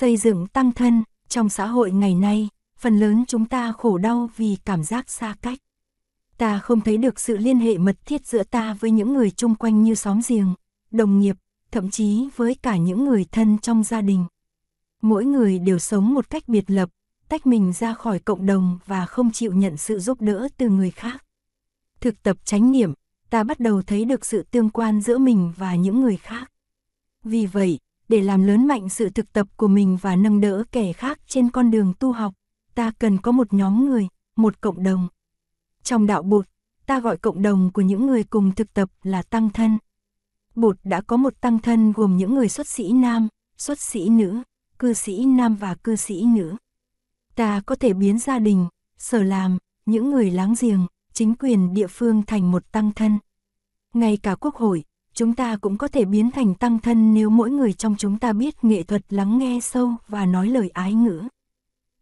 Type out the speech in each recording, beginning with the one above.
xây dựng tăng thân, trong xã hội ngày nay, phần lớn chúng ta khổ đau vì cảm giác xa cách. Ta không thấy được sự liên hệ mật thiết giữa ta với những người chung quanh như xóm giềng, đồng nghiệp, thậm chí với cả những người thân trong gia đình. Mỗi người đều sống một cách biệt lập, tách mình ra khỏi cộng đồng và không chịu nhận sự giúp đỡ từ người khác. Thực tập chánh niệm, ta bắt đầu thấy được sự tương quan giữa mình và những người khác. Vì vậy, để làm lớn mạnh sự thực tập của mình và nâng đỡ kẻ khác trên con đường tu học, ta cần có một nhóm người, một cộng đồng. Trong đạo Bụt, ta gọi cộng đồng của những người cùng thực tập là tăng thân. Bụt đã có một tăng thân gồm những người xuất sĩ nam, xuất sĩ nữ, cư sĩ nam và cư sĩ nữ. Ta có thể biến gia đình, sở làm, những người láng giềng, chính quyền địa phương thành một tăng thân. Ngay cả quốc hội, chúng ta cũng có thể biến thành tăng thân nếu mỗi người trong chúng ta biết nghệ thuật lắng nghe sâu và nói lời ái ngữ.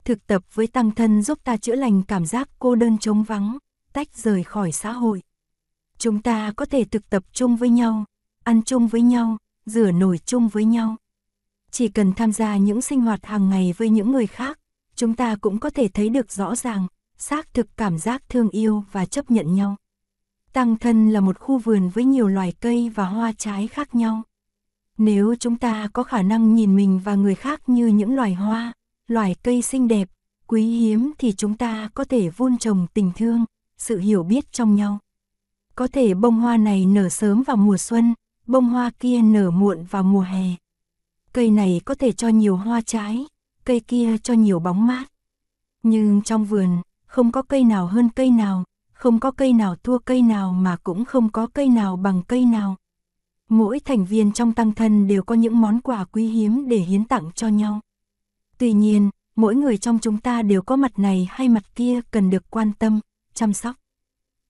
Thực tập với tăng thân giúp ta chữa lành cảm giác cô đơn trống vắng, tách rời khỏi xã hội. Chúng ta có thể thực tập chung với nhau, ăn chung với nhau, rửa nồi chung với nhau. Chỉ cần tham gia những sinh hoạt hàng ngày với những người khác, chúng ta cũng có thể thấy được rõ ràng, xác thực cảm giác thương yêu và chấp nhận nhau. Tăng thân là một khu vườn với nhiều loài cây và hoa trái khác nhau. Nếu chúng ta có khả năng nhìn mình và người khác như những loài hoa, loài cây xinh đẹp, quý hiếm thì chúng ta có thể vun trồng tình thương, sự hiểu biết trong nhau. Có thể bông hoa này nở sớm vào mùa xuân, bông hoa kia nở muộn vào mùa hè. Cây này có thể cho nhiều hoa trái, cây kia cho nhiều bóng mát. Nhưng trong vườn, không có cây nào hơn cây nào, không có cây nào thua cây nào mà cũng không có cây nào bằng cây nào. Mỗi thành viên trong tăng thân đều có những món quà quý hiếm để hiến tặng cho nhau. Tuy nhiên, mỗi người trong chúng ta đều có mặt này hay mặt kia cần được quan tâm, chăm sóc.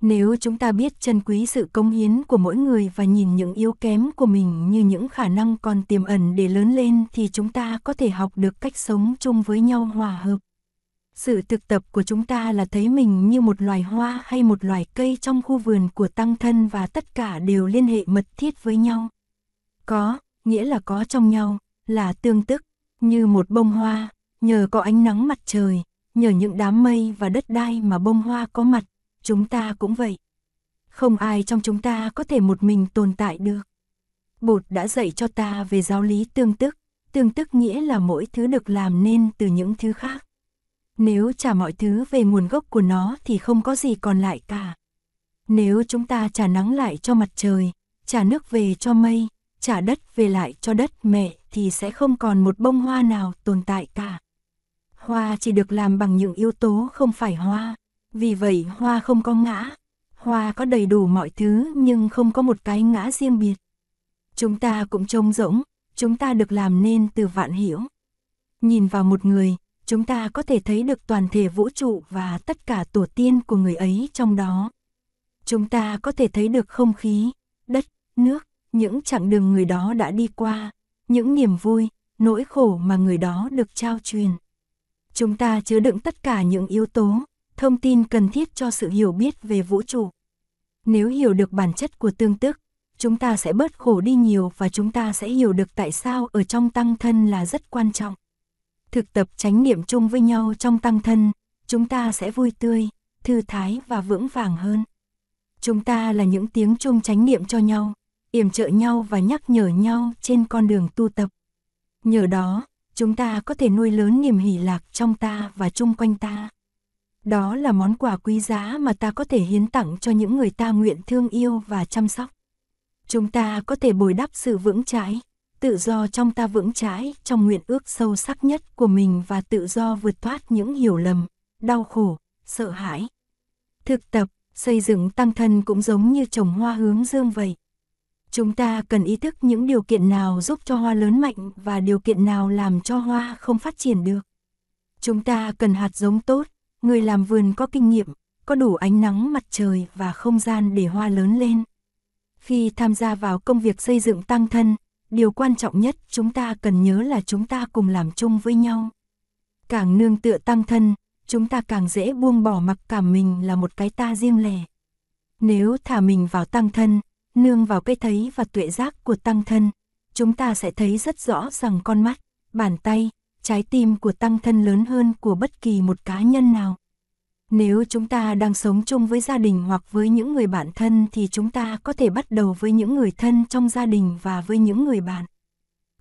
Nếu chúng ta biết trân quý sự công hiến của mỗi người và nhìn những yếu kém của mình như những khả năng còn tiềm ẩn để lớn lên thì chúng ta có thể học được cách sống chung với nhau hòa hợp. Sự thực tập của chúng ta là thấy mình như một loài hoa hay một loài cây trong khu vườn của tăng thân và tất cả đều liên hệ mật thiết với nhau. Có, nghĩa là có trong nhau, là tương tức, như một bông hoa, nhờ có ánh nắng mặt trời, nhờ những đám mây và đất đai mà bông hoa có mặt, chúng ta cũng vậy. Không ai trong chúng ta có thể một mình tồn tại được. Bụt đã dạy cho ta về giáo lý tương tức, tương tức nghĩa là mỗi thứ được làm nên từ những thứ khác. Nếu trả mọi thứ về nguồn gốc của nó thì không có gì còn lại cả. Nếu chúng ta trả nắng lại cho mặt trời, trả nước về cho mây, trả đất về lại cho đất mẹ thì sẽ không còn một bông hoa nào tồn tại cả. Hoa chỉ được làm bằng những yếu tố không phải hoa, vì vậy hoa không có ngã. Hoa có đầy đủ mọi thứ nhưng không có một cái ngã riêng biệt. Chúng ta cũng trông rỗng, chúng ta được làm nên từ vạn hiểu. Nhìn vào một người, chúng ta có thể thấy được toàn thể vũ trụ và tất cả tổ tiên của người ấy trong đó. Chúng ta có thể thấy được không khí, đất, nước, những chặng đường người đó đã đi qua, những niềm vui, nỗi khổ mà người đó được trao truyền. Chúng ta chứa đựng tất cả những yếu tố, thông tin cần thiết cho sự hiểu biết về vũ trụ. Nếu hiểu được bản chất của tương tức, chúng ta sẽ bớt khổ đi nhiều và chúng ta sẽ hiểu được tại sao ở trong tăng thân là rất quan trọng thực tập chánh niệm chung với nhau trong tăng thân, chúng ta sẽ vui tươi, thư thái và vững vàng hơn. Chúng ta là những tiếng chung chánh niệm cho nhau, yểm trợ nhau và nhắc nhở nhau trên con đường tu tập. Nhờ đó, chúng ta có thể nuôi lớn niềm hỷ lạc trong ta và chung quanh ta. Đó là món quà quý giá mà ta có thể hiến tặng cho những người ta nguyện thương yêu và chăm sóc. Chúng ta có thể bồi đắp sự vững chãi, tự do trong ta vững chãi trong nguyện ước sâu sắc nhất của mình và tự do vượt thoát những hiểu lầm, đau khổ, sợ hãi. Thực tập, xây dựng tăng thân cũng giống như trồng hoa hướng dương vậy. Chúng ta cần ý thức những điều kiện nào giúp cho hoa lớn mạnh và điều kiện nào làm cho hoa không phát triển được. Chúng ta cần hạt giống tốt, người làm vườn có kinh nghiệm, có đủ ánh nắng mặt trời và không gian để hoa lớn lên. Khi tham gia vào công việc xây dựng tăng thân, điều quan trọng nhất chúng ta cần nhớ là chúng ta cùng làm chung với nhau. Càng nương tựa tăng thân, chúng ta càng dễ buông bỏ mặc cảm mình là một cái ta riêng lẻ. Nếu thả mình vào tăng thân, nương vào cái thấy và tuệ giác của tăng thân, chúng ta sẽ thấy rất rõ rằng con mắt, bàn tay, trái tim của tăng thân lớn hơn của bất kỳ một cá nhân nào. Nếu chúng ta đang sống chung với gia đình hoặc với những người bạn thân thì chúng ta có thể bắt đầu với những người thân trong gia đình và với những người bạn.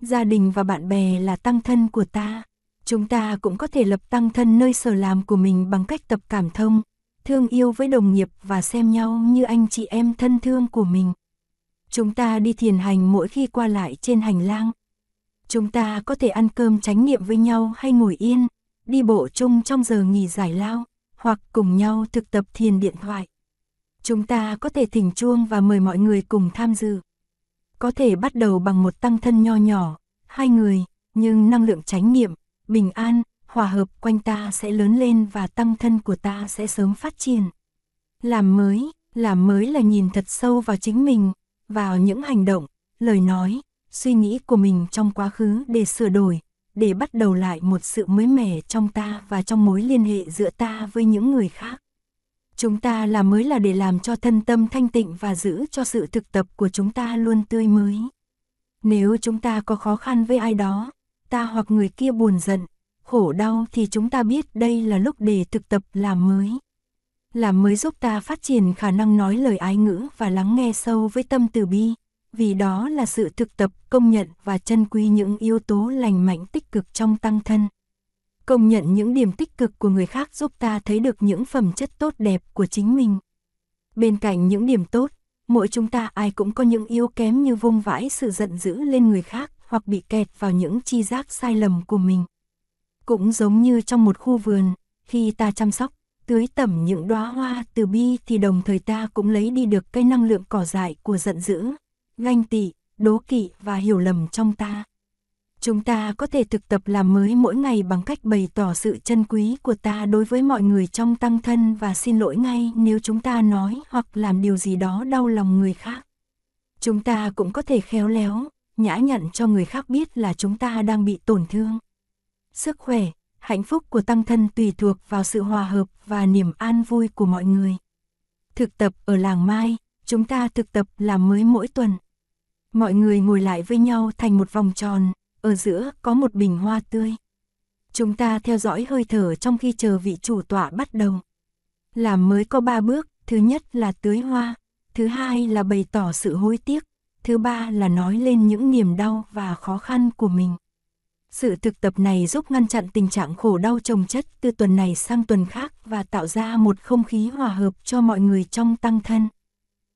Gia đình và bạn bè là tăng thân của ta. Chúng ta cũng có thể lập tăng thân nơi sở làm của mình bằng cách tập cảm thông, thương yêu với đồng nghiệp và xem nhau như anh chị em thân thương của mình. Chúng ta đi thiền hành mỗi khi qua lại trên hành lang. Chúng ta có thể ăn cơm chánh niệm với nhau hay ngồi yên, đi bộ chung trong giờ nghỉ giải lao, hoặc cùng nhau thực tập thiền điện thoại. Chúng ta có thể thỉnh chuông và mời mọi người cùng tham dự. Có thể bắt đầu bằng một tăng thân nho nhỏ, hai người, nhưng năng lượng chánh niệm, bình an, hòa hợp quanh ta sẽ lớn lên và tăng thân của ta sẽ sớm phát triển. Làm mới, làm mới là nhìn thật sâu vào chính mình, vào những hành động, lời nói, suy nghĩ của mình trong quá khứ để sửa đổi, để bắt đầu lại một sự mới mẻ trong ta và trong mối liên hệ giữa ta với những người khác. Chúng ta làm mới là để làm cho thân tâm thanh tịnh và giữ cho sự thực tập của chúng ta luôn tươi mới. Nếu chúng ta có khó khăn với ai đó, ta hoặc người kia buồn giận, khổ đau thì chúng ta biết đây là lúc để thực tập làm mới. Làm mới giúp ta phát triển khả năng nói lời ái ngữ và lắng nghe sâu với tâm từ bi, vì đó là sự thực tập công nhận và trân quý những yếu tố lành mạnh tích cực trong tăng thân. Công nhận những điểm tích cực của người khác giúp ta thấy được những phẩm chất tốt đẹp của chính mình. Bên cạnh những điểm tốt, mỗi chúng ta ai cũng có những yếu kém như vung vãi sự giận dữ lên người khác hoặc bị kẹt vào những chi giác sai lầm của mình. Cũng giống như trong một khu vườn, khi ta chăm sóc, tưới tẩm những đóa hoa từ bi thì đồng thời ta cũng lấy đi được cái năng lượng cỏ dại của giận dữ, ganh tị, đố kỵ và hiểu lầm trong ta. Chúng ta có thể thực tập làm mới mỗi ngày bằng cách bày tỏ sự chân quý của ta đối với mọi người trong tăng thân và xin lỗi ngay nếu chúng ta nói hoặc làm điều gì đó đau lòng người khác. Chúng ta cũng có thể khéo léo, nhã nhặn cho người khác biết là chúng ta đang bị tổn thương. Sức khỏe, hạnh phúc của tăng thân tùy thuộc vào sự hòa hợp và niềm an vui của mọi người. Thực tập ở làng Mai, chúng ta thực tập làm mới mỗi tuần. Mọi người ngồi lại với nhau thành một vòng tròn, ở giữa có một bình hoa tươi. Chúng ta theo dõi hơi thở trong khi chờ vị chủ tọa bắt đầu. Làm mới có ba bước, thứ nhất là tưới hoa, thứ hai là bày tỏ sự hối tiếc, thứ ba là nói lên những niềm đau và khó khăn của mình. Sự thực tập này giúp ngăn chặn tình trạng khổ đau trồng chất từ tuần này sang tuần khác và tạo ra một không khí hòa hợp cho mọi người trong tăng thân.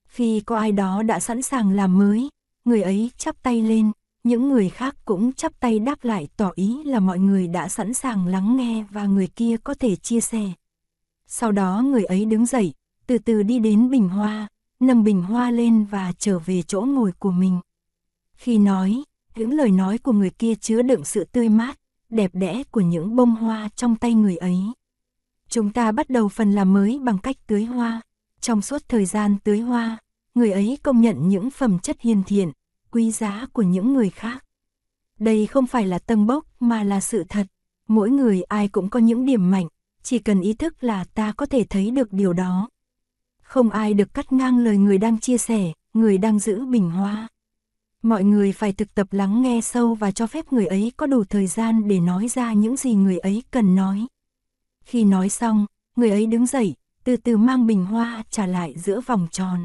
Khi có ai đó đã sẵn sàng làm mới, người ấy chắp tay lên, những người khác cũng chắp tay đáp lại tỏ ý là mọi người đã sẵn sàng lắng nghe và người kia có thể chia sẻ. Sau đó người ấy đứng dậy, từ từ đi đến bình hoa, nâng bình hoa lên và trở về chỗ ngồi của mình. Khi nói, những lời nói của người kia chứa đựng sự tươi mát, đẹp đẽ của những bông hoa trong tay người ấy. Chúng ta bắt đầu phần làm mới bằng cách tưới hoa. Trong suốt thời gian tưới hoa, người ấy công nhận những phẩm chất hiền thiện, quý giá của những người khác. Đây không phải là tâng bốc mà là sự thật. Mỗi người ai cũng có những điểm mạnh, chỉ cần ý thức là ta có thể thấy được điều đó. Không ai được cắt ngang lời người đang chia sẻ, người đang giữ bình hoa. Mọi người phải thực tập lắng nghe sâu và cho phép người ấy có đủ thời gian để nói ra những gì người ấy cần nói. Khi nói xong, người ấy đứng dậy, từ từ mang bình hoa trả lại giữa vòng tròn.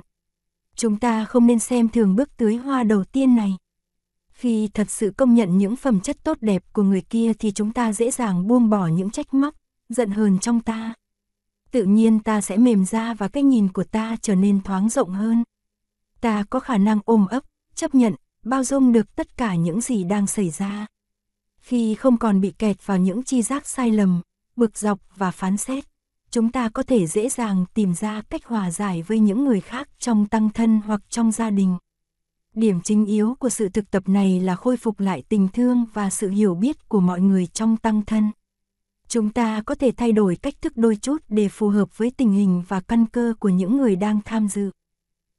Chúng ta không nên xem thường bước tưới hoa đầu tiên này. Khi thật sự công nhận những phẩm chất tốt đẹp của người kia thì chúng ta dễ dàng buông bỏ những trách móc, giận hờn trong ta. Tự nhiên ta sẽ mềm ra và cái nhìn của ta trở nên thoáng rộng hơn. Ta có khả năng ôm ấp, chấp nhận, bao dung được tất cả những gì đang xảy ra. Khi không còn bị kẹt vào những chi giác sai lầm, bực dọc và phán xét, chúng ta có thể dễ dàng tìm ra cách hòa giải với những người khác trong tăng thân hoặc trong gia đình. Điểm chính yếu của sự thực tập này là khôi phục lại tình thương và sự hiểu biết của mọi người trong tăng thân. Chúng ta có thể thay đổi cách thức đôi chút để phù hợp với tình hình và căn cơ của những người đang tham dự.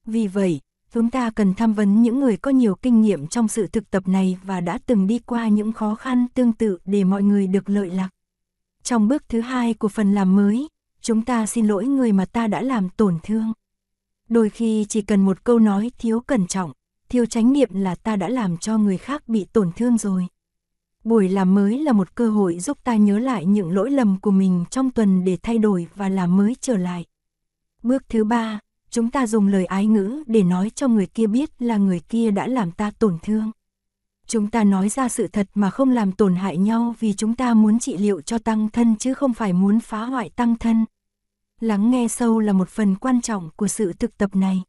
Vì vậy, chúng ta cần tham vấn những người có nhiều kinh nghiệm trong sự thực tập này và đã từng đi qua những khó khăn tương tự để mọi người được lợi lạc. Trong bước thứ hai của phần làm mới, chúng ta xin lỗi người mà ta đã làm tổn thương. Đôi khi chỉ cần một câu nói thiếu cẩn trọng, thiếu tránh niệm là ta đã làm cho người khác bị tổn thương rồi. Buổi làm mới là một cơ hội giúp ta nhớ lại những lỗi lầm của mình trong tuần để thay đổi và làm mới trở lại. Bước thứ ba, chúng ta dùng lời ái ngữ để nói cho người kia biết là người kia đã làm ta tổn thương. Chúng ta nói ra sự thật mà không làm tổn hại nhau vì chúng ta muốn trị liệu cho tăng thân chứ không phải muốn phá hoại tăng thân. Lắng nghe sâu là một phần quan trọng của sự thực tập này.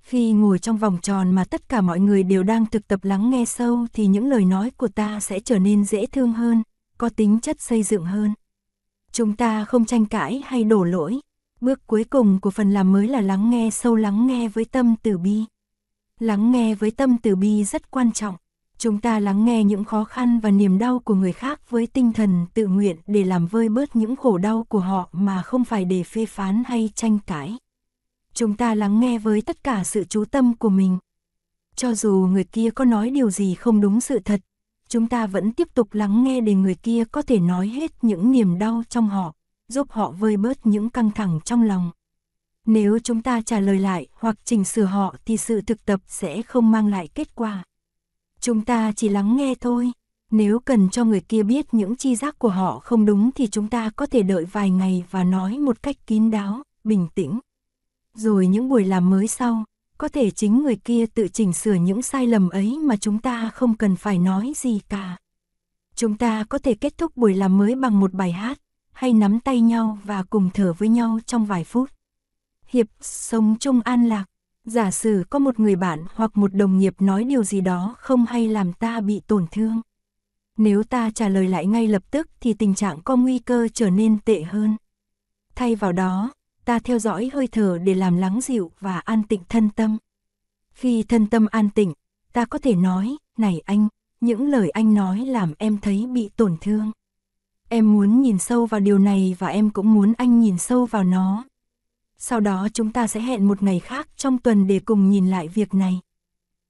Khi ngồi trong vòng tròn mà tất cả mọi người đều đang thực tập lắng nghe sâu thì những lời nói của ta sẽ trở nên dễ thương hơn, có tính chất xây dựng hơn. Chúng ta không tranh cãi hay đổ lỗi. Bước cuối cùng của phần làm mới là lắng nghe sâu lắng nghe với tâm từ bi. Lắng nghe với tâm từ bi rất quan trọng. Chúng ta lắng nghe những khó khăn và niềm đau của người khác với tinh thần tự nguyện để làm vơi bớt những khổ đau của họ mà không phải để phê phán hay tranh cãi. Chúng ta lắng nghe với tất cả sự chú tâm của mình. Cho dù người kia có nói điều gì không đúng sự thật, chúng ta vẫn tiếp tục lắng nghe để người kia có thể nói hết những niềm đau trong họ, giúp họ vơi bớt những căng thẳng trong lòng. Nếu chúng ta trả lời lại hoặc chỉnh sửa họ thì sự thực tập sẽ không mang lại kết quả. Chúng ta chỉ lắng nghe thôi. Nếu cần cho người kia biết những chi giác của họ không đúng thì chúng ta có thể đợi vài ngày và nói một cách kín đáo, bình tĩnh. Rồi những buổi làm mới sau, có thể chính người kia tự chỉnh sửa những sai lầm ấy mà chúng ta không cần phải nói gì cả. Chúng ta có thể kết thúc buổi làm mới bằng một bài hát, hay nắm tay nhau và cùng thở với nhau trong vài phút. Hiệp sống chung an lạc. Giả sử có một người bạn hoặc một đồng nghiệp nói điều gì đó không hay làm ta bị tổn thương. Nếu ta trả lời lại ngay lập tức thì tình trạng có nguy cơ trở nên tệ hơn. Thay vào đó, ta theo dõi hơi thở để làm lắng dịu và an tịnh thân tâm. Khi thân tâm an tịnh, ta có thể nói, này anh, những lời anh nói làm em thấy bị tổn thương. Em muốn nhìn sâu vào điều này và em cũng muốn anh nhìn sâu vào nó. Sau đó chúng ta sẽ hẹn một ngày khác trong tuần để cùng nhìn lại việc này.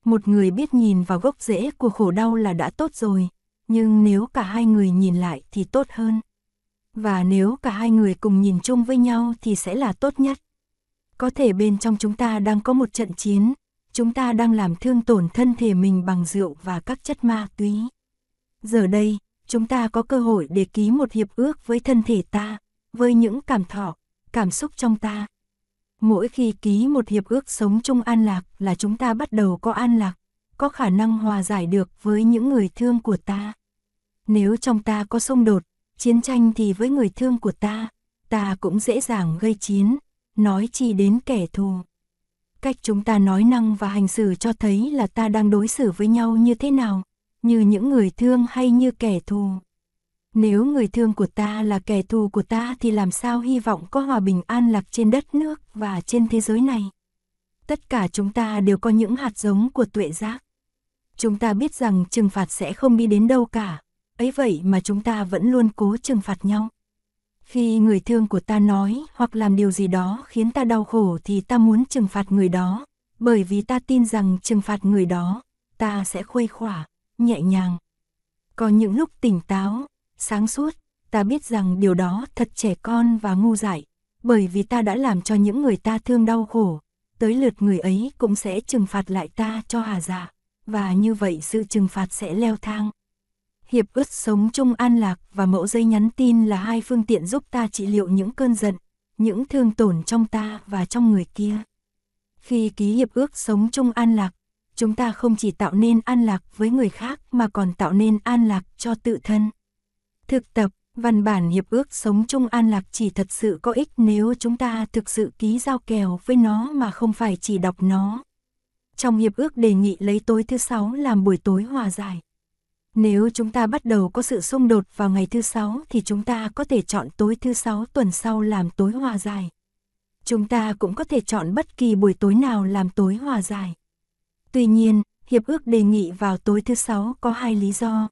Một người biết nhìn vào gốc rễ của khổ đau là đã tốt rồi, nhưng nếu cả hai người nhìn lại thì tốt hơn. Và nếu cả hai người cùng nhìn chung với nhau thì sẽ là tốt nhất. Có thể bên trong chúng ta đang có một trận chiến, chúng ta đang làm thương tổn thân thể mình bằng rượu và các chất ma túy. Giờ đây, chúng ta có cơ hội để ký một hiệp ước với thân thể ta, với những cảm thọ, cảm xúc trong ta. Mỗi khi ký một hiệp ước sống chung an lạc là chúng ta bắt đầu có an lạc, có khả năng hòa giải được với những người thương của ta. Nếu trong ta có xung đột, chiến tranh thì với người thương của ta, ta cũng dễ dàng gây chiến, nói chi đến kẻ thù. Cách chúng ta nói năng và hành xử cho thấy là ta đang đối xử với nhau như thế nào, như những người thương hay như kẻ thù. Nếu người thương của ta là kẻ thù của ta thì làm sao hy vọng có hòa bình an lạc trên đất nước và trên thế giới này? Tất cả chúng ta đều có những hạt giống của tuệ giác. Chúng ta biết rằng trừng phạt sẽ không đi đến đâu cả, ấy vậy mà chúng ta vẫn luôn cố trừng phạt nhau. Khi người thương của ta nói hoặc làm điều gì đó khiến ta đau khổ thì ta muốn trừng phạt người đó, bởi vì ta tin rằng trừng phạt người đó, ta sẽ khuây khỏa, nhẹ nhàng. Có những lúc tỉnh táo, sáng suốt, ta biết rằng điều đó thật trẻ con và ngu dại, bởi vì ta đã làm cho những người ta thương đau khổ, tới lượt người ấy cũng sẽ trừng phạt lại ta cho hà dạ, và như vậy sự trừng phạt sẽ leo thang. Hiệp ước sống chung an lạc và mẫu dây nhắn tin là hai phương tiện giúp ta trị liệu những cơn giận, những thương tổn trong ta và trong người kia. Khi ký hiệp ước sống chung an lạc, chúng ta không chỉ tạo nên an lạc với người khác mà còn tạo nên an lạc cho tự thân. Thực tập, văn bản hiệp ước sống chung an lạc chỉ thật sự có ích nếu chúng ta thực sự ký giao kèo với nó mà không phải chỉ đọc nó. Trong hiệp ước đề nghị lấy tối thứ sáu làm buổi tối hòa giải. Nếu chúng ta bắt đầu có sự xung đột vào ngày thứ sáu thì chúng ta có thể chọn tối thứ sáu tuần sau làm tối hòa giải. Chúng ta cũng có thể chọn bất kỳ buổi tối nào làm tối hòa giải. Tuy nhiên, hiệp ước đề nghị vào tối thứ sáu có hai lý do.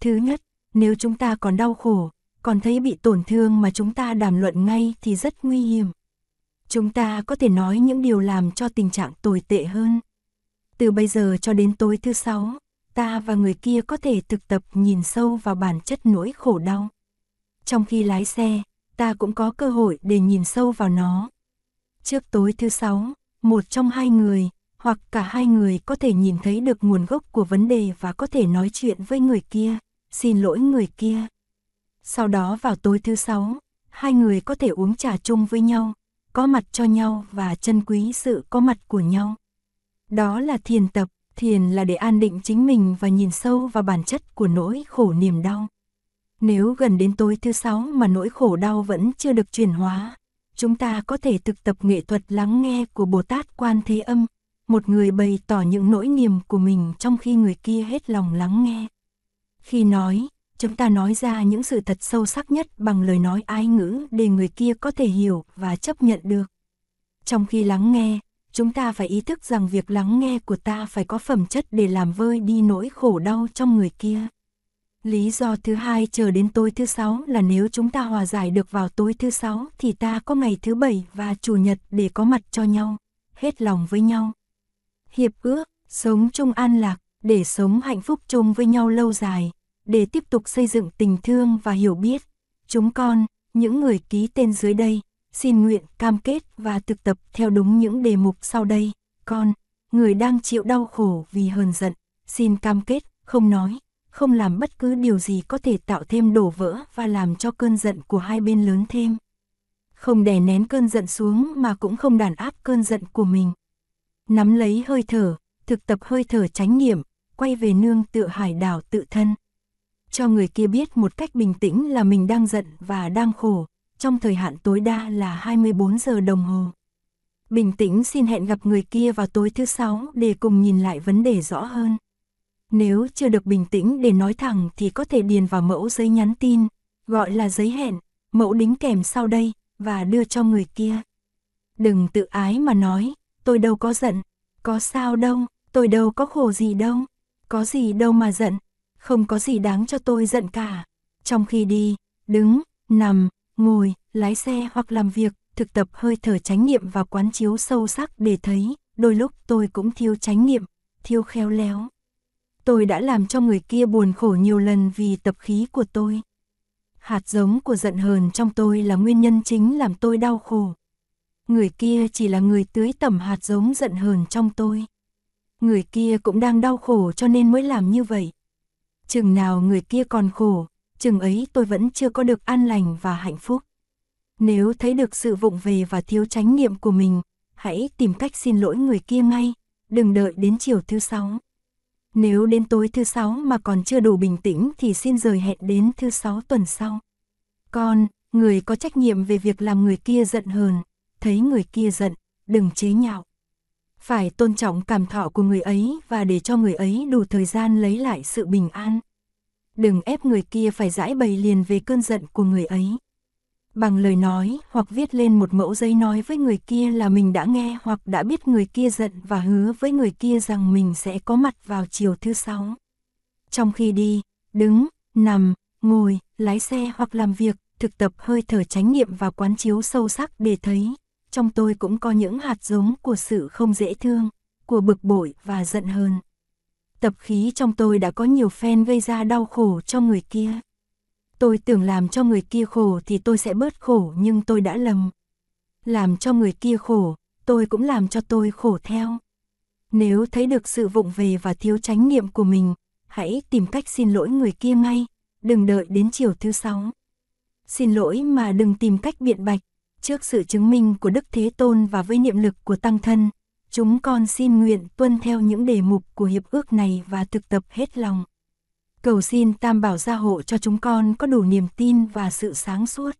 Thứ nhất, nếu chúng ta còn đau khổ, còn thấy bị tổn thương mà chúng ta đàm luận ngay thì rất nguy hiểm. Chúng ta có thể nói những điều làm cho tình trạng tồi tệ hơn. Từ bây giờ cho đến tối thứ sáu, ta và người kia có thể thực tập nhìn sâu vào bản chất nỗi khổ đau. Trong khi lái xe, ta cũng có cơ hội để nhìn sâu vào nó. Trước tối thứ sáu, một trong hai người, hoặc cả hai người có thể nhìn thấy được nguồn gốc của vấn đề và có thể nói chuyện với người kia, xin lỗi người kia. Sau đó vào tối thứ sáu, hai người có thể uống trà chung với nhau, có mặt cho nhau và trân quý sự có mặt của nhau. Đó là thiền tập, thiền là để an định chính mình và nhìn sâu vào bản chất của nỗi khổ niềm đau. Nếu gần đến tối thứ sáu mà nỗi khổ đau vẫn chưa được chuyển hóa, chúng ta có thể thực tập nghệ thuật lắng nghe của Bồ Tát Quan Thế Âm, một người bày tỏ những nỗi niềm của mình trong khi người kia hết lòng lắng nghe. Khi nói, chúng ta nói ra những sự thật sâu sắc nhất bằng lời nói ái ngữ để người kia có thể hiểu và chấp nhận được. Trong khi lắng nghe, chúng ta phải ý thức rằng việc lắng nghe của ta phải có phẩm chất để làm vơi đi nỗi khổ đau trong người kia. Lý do thứ hai chờ đến tối thứ sáu là nếu chúng ta hòa giải được vào tối thứ sáu thì ta có ngày thứ bảy và chủ nhật để có mặt cho nhau, hết lòng với nhau. Hiệp ước, sống chung an lạc, để sống hạnh phúc chung với nhau lâu dài, để tiếp tục xây dựng tình thương và hiểu biết. Chúng con, những người ký tên dưới đây, xin nguyện cam kết và thực tập theo đúng những đề mục sau đây. Con, người đang chịu đau khổ vì hờn giận, xin cam kết, không nói, không làm bất cứ điều gì có thể tạo thêm đổ vỡ và làm cho cơn giận của hai bên lớn thêm. Không đè nén cơn giận xuống mà cũng không đàn áp cơn giận của mình. Nắm lấy hơi thở, thực tập hơi thở chánh niệm, quay về nương tựa hải đảo tự thân. Cho người kia biết một cách bình tĩnh là mình đang giận và đang khổ, trong thời hạn tối đa là 24 giờ đồng hồ. Bình tĩnh xin hẹn gặp người kia vào tối thứ sáu để cùng nhìn lại vấn đề rõ hơn. Nếu chưa được bình tĩnh để nói thẳng thì có thể điền vào mẫu giấy nhắn tin, gọi là giấy hẹn, mẫu đính kèm sau đây và đưa cho người kia. Đừng tự ái mà nói, tôi đâu có giận, có sao đâu, tôi đâu có khổ gì đâu, có gì đâu mà giận, không có gì đáng cho tôi giận cả. Trong khi đi, đứng, nằm, ngồi, lái xe hoặc làm việc, thực tập hơi thở chánh niệm và quán chiếu sâu sắc để thấy, đôi lúc tôi cũng thiếu chánh niệm, thiếu khéo léo. Tôi đã làm cho người kia buồn khổ nhiều lần vì tập khí của tôi. Hạt giống của giận hờn trong tôi là nguyên nhân chính làm tôi đau khổ. Người kia chỉ là người tưới tẩm hạt giống giận hờn trong tôi. Người kia cũng đang đau khổ cho nên mới làm như vậy. Chừng nào người kia còn khổ, chừng ấy tôi vẫn chưa có được an lành và hạnh phúc. Nếu thấy được sự vụng về và thiếu chánh niệm của mình, hãy tìm cách xin lỗi người kia ngay, đừng đợi đến chiều thứ sáu. Nếu đến tối thứ sáu mà còn chưa đủ bình tĩnh thì xin rời hẹn đến thứ sáu tuần sau. Con, người có trách nhiệm về việc làm người kia giận hờn, thấy người kia giận, đừng chế nhạo. Phải tôn trọng cảm thọ của người ấy và để cho người ấy đủ thời gian lấy lại sự bình an. Đừng ép người kia phải giải bày liền về cơn giận của người ấy. Bằng lời nói hoặc viết lên một mẫu giấy nói với người kia là mình đã nghe hoặc đã biết người kia giận và hứa với người kia rằng mình sẽ có mặt vào chiều thứ sáu. Trong khi đi, đứng, nằm, ngồi, lái xe hoặc làm việc, thực tập hơi thở chánh niệm và quán chiếu sâu sắc để thấy, trong tôi cũng có những hạt giống của sự không dễ thương, của bực bội và giận hờn. Tập khí trong tôi đã có nhiều phen gây ra đau khổ cho người kia. Tôi tưởng làm cho người kia khổ thì tôi sẽ bớt khổ nhưng tôi đã lầm. Làm cho người kia khổ, tôi cũng làm cho tôi khổ theo. Nếu thấy được sự vụng về và thiếu tránh niệm của mình, hãy tìm cách xin lỗi người kia ngay, đừng đợi đến chiều thứ sáu. Xin lỗi mà đừng tìm cách biện bạch, trước sự chứng minh của Đức Thế Tôn và với niệm lực của Tăng Thân, chúng con xin nguyện tuân theo những đề mục của hiệp ước này và thực tập hết lòng cầu xin Tam Bảo gia hộ cho chúng con có đủ niềm tin và sự sáng suốt.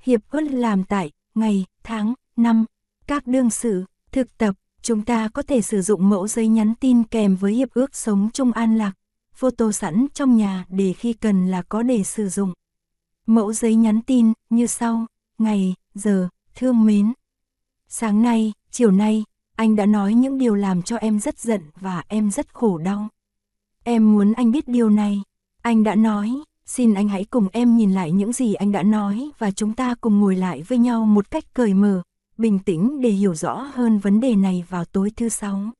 Hiệp ước làm tại ngày, tháng, năm, các đương sự, thực tập, chúng ta có thể sử dụng mẫu giấy nhắn tin kèm với hiệp ước sống chung an lạc, photo sẵn trong nhà để khi cần là có để sử dụng. Mẫu giấy nhắn tin như sau, ngày, giờ, thương mến. Sáng nay, chiều nay, anh đã nói những điều làm cho em rất giận và em rất khổ đau. Em muốn anh biết điều này. Anh đã nói, xin anh hãy cùng em nhìn lại những gì anh đã nói và chúng ta cùng ngồi lại với nhau một cách cởi mở, bình tĩnh để hiểu rõ hơn vấn đề này vào tối thứ sáu.